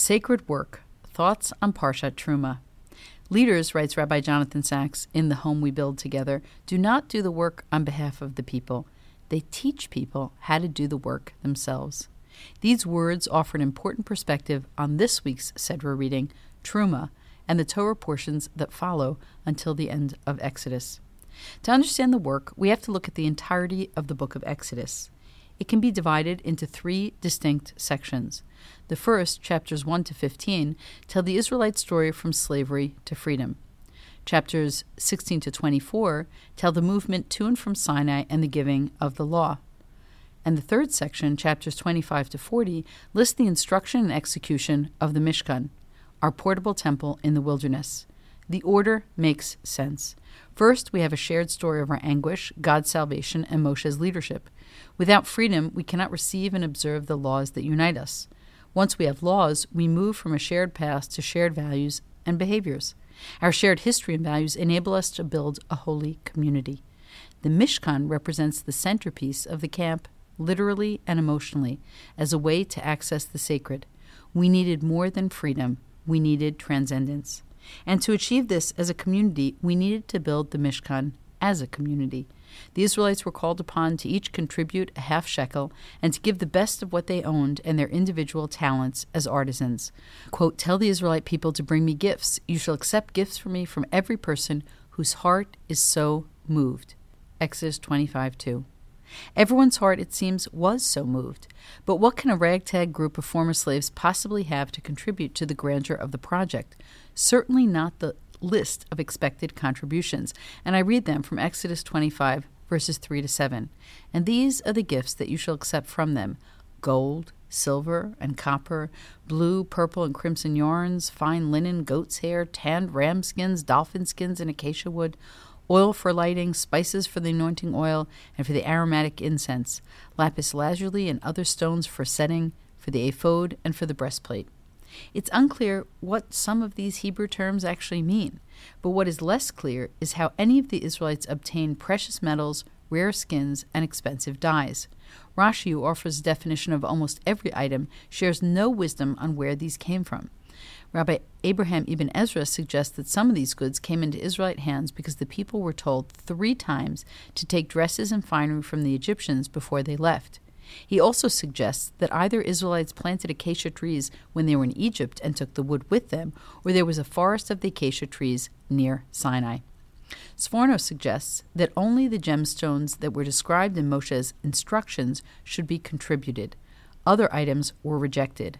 Sacred Work Thoughts on Parshat Teruma. Leaders, writes Rabbi Jonathan Sacks in The Home We Build Together, do not do the work on behalf of the people. They teach people how to do the work themselves. These words offer an important perspective on this week's Sedra reading, Teruma, and the Torah portions that follow until the end of Exodus. To understand the work, we have to look at the entirety of the book of Exodus. It can be divided into three distinct sections. The first, chapters 1 to 15, tell the Israelite story from slavery to freedom. Chapters 16 to 24 tell the movement to and from Sinai and the giving of the law. And the third section, chapters 25 to 40, list the instruction and execution of the Mishkan, our portable temple in the wilderness. The order makes sense. First, we have a shared story of our anguish, God's salvation, and Moshe's leadership. Without freedom, we cannot receive and observe the laws that unite us. Once we have laws, we move from a shared past to shared values and behaviors. Our shared history and values enable us to build a holy community. The Mishkan represents the centerpiece of the camp, literally and emotionally, as a way to access the sacred. We needed more than freedom, we needed transcendence. And to achieve this as a community, we needed to build the Mishkan as a community. The Israelites were called upon to each contribute a half shekel and to give the best of what they owned and their individual talents as artisans. Quote, Tell the Israelite people to bring me gifts. You shall accept gifts from me from every person whose heart is so moved. Exodus 25 2. Everyone's heart, it seems, was so moved. But what can a ragtag group of former slaves possibly have to contribute to the grandeur of the project? Certainly not the list of expected contributions, and I read them from Exodus 25, verses 3 to 7. And these are the gifts that you shall accept from them gold, silver, and copper, blue, purple, and crimson yarns, fine linen, goat's hair, tanned ram skins, dolphin skins, and acacia wood, oil for lighting, spices for the anointing oil, and for the aromatic incense, lapis lazuli and other stones for setting, for the ephod, and for the breastplate. It's unclear what some of these Hebrew terms actually mean, but what is less clear is how any of the Israelites obtained precious metals, rare skins, and expensive dyes. Rashi, who offers a definition of almost every item, shares no wisdom on where these came from. Rabbi Abraham ibn Ezra suggests that some of these goods came into Israelite hands because the people were told three times to take dresses and finery from the Egyptians before they left. He also suggests that either Israelites planted acacia trees when they were in Egypt and took the wood with them, or there was a forest of the acacia trees near Sinai. Sforno suggests that only the gemstones that were described in Moshe's instructions should be contributed. Other items were rejected.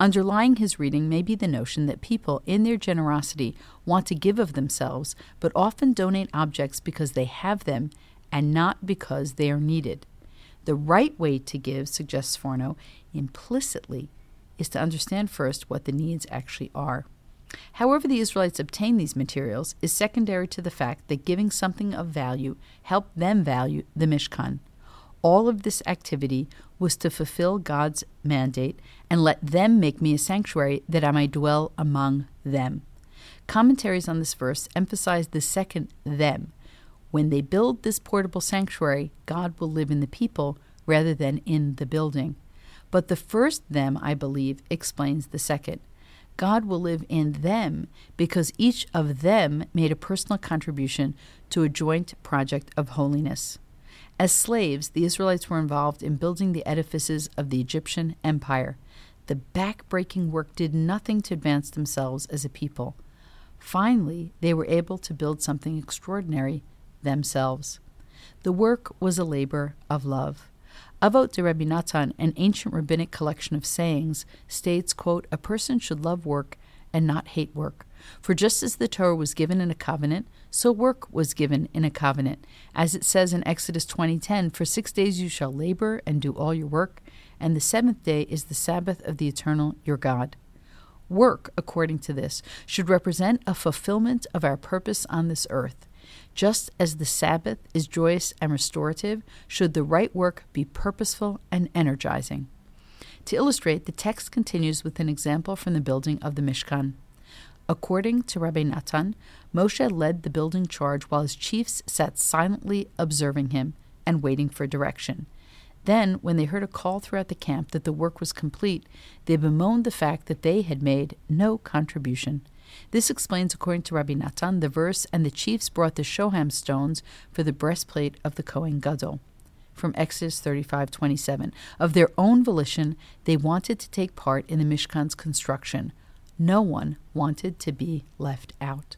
Underlying his reading may be the notion that people, in their generosity, want to give of themselves, but often donate objects because they have them and not because they are needed. The right way to give, suggests Sforno, implicitly, is to understand first what the needs actually are. However, the Israelites obtained these materials is secondary to the fact that giving something of value helped them value the Mishkan. All of this activity was to fulfill God's mandate and let them make me a sanctuary that I might dwell among them. Commentaries on this verse emphasize the second them, when they build this portable sanctuary, God will live in the people rather than in the building. But the first them, I believe, explains the second. God will live in them because each of them made a personal contribution to a joint project of holiness. As slaves, the Israelites were involved in building the edifices of the Egyptian empire. The back-breaking work did nothing to advance themselves as a people. Finally, they were able to build something extraordinary themselves. The work was a labor of love. Avot de Rabbi Natan, an ancient rabbinic collection of sayings, states, quote, A person should love work and not hate work. For just as the Torah was given in a covenant, so work was given in a covenant. As it says in Exodus 20:10, For six days you shall labor and do all your work, and the seventh day is the Sabbath of the eternal your God. Work, according to this, should represent a fulfillment of our purpose on this earth. Just as the Sabbath is joyous and restorative, should the right work be purposeful and energizing. To illustrate, the text continues with an example from the building of the Mishkan. According to Rabbi Natan, Moshe led the building charge while his chiefs sat silently observing him and waiting for direction. Then, when they heard a call throughout the camp that the work was complete, they bemoaned the fact that they had made no contribution. This explains, according to Rabbi Natan, the verse, and the chiefs brought the shoham stones for the breastplate of the Kohen Gadol. From Exodus 35:27. Of their own volition, they wanted to take part in the Mishkan's construction. No one wanted to be left out.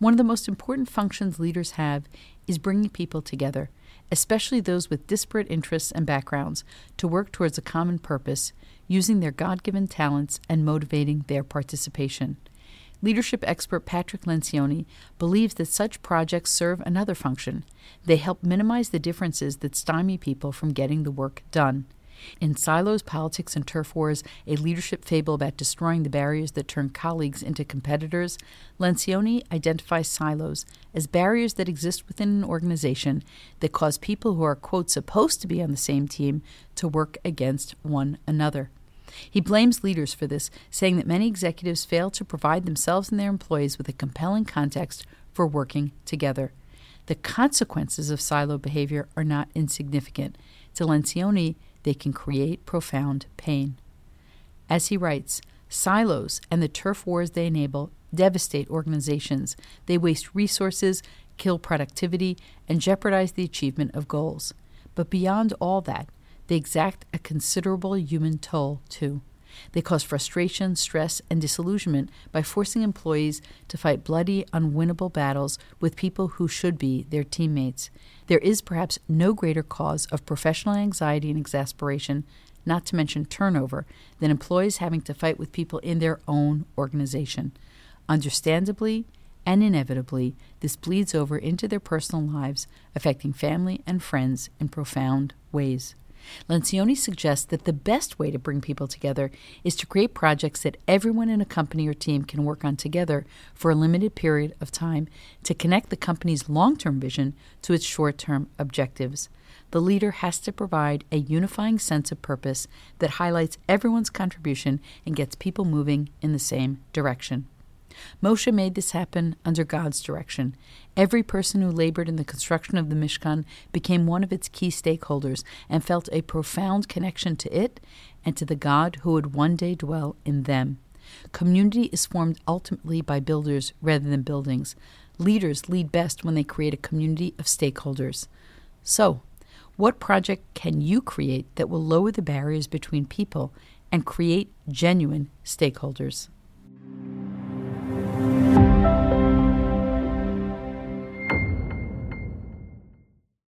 One of the most important functions leaders have is bringing people together, especially those with disparate interests and backgrounds, to work towards a common purpose, using their God given talents and motivating their participation. Leadership expert Patrick Lencioni believes that such projects serve another function. They help minimize the differences that stymie people from getting the work done. In Silos, Politics, and Turf Wars, a leadership fable about destroying the barriers that turn colleagues into competitors, Lencioni identifies silos as barriers that exist within an organization that cause people who are, quote, supposed to be on the same team to work against one another. He blames leaders for this, saying that many executives fail to provide themselves and their employees with a compelling context for working together. The consequences of silo behavior are not insignificant. To Lencioni, they can create profound pain. As he writes, silos and the turf wars they enable devastate organizations. They waste resources, kill productivity, and jeopardize the achievement of goals. But beyond all that, they exact a considerable human toll, too. They cause frustration, stress, and disillusionment by forcing employees to fight bloody, unwinnable battles with people who should be their teammates. There is perhaps no greater cause of professional anxiety and exasperation, not to mention turnover, than employees having to fight with people in their own organization. Understandably and inevitably, this bleeds over into their personal lives, affecting family and friends in profound ways. Lencioni suggests that the best way to bring people together is to create projects that everyone in a company or team can work on together for a limited period of time to connect the company's long term vision to its short term objectives. The leader has to provide a unifying sense of purpose that highlights everyone's contribution and gets people moving in the same direction. Moshe made this happen under God's direction. Every person who labored in the construction of the Mishkan became one of its key stakeholders and felt a profound connection to it and to the God who would one day dwell in them. Community is formed ultimately by builders rather than buildings. Leaders lead best when they create a community of stakeholders. So, what project can you create that will lower the barriers between people and create genuine stakeholders?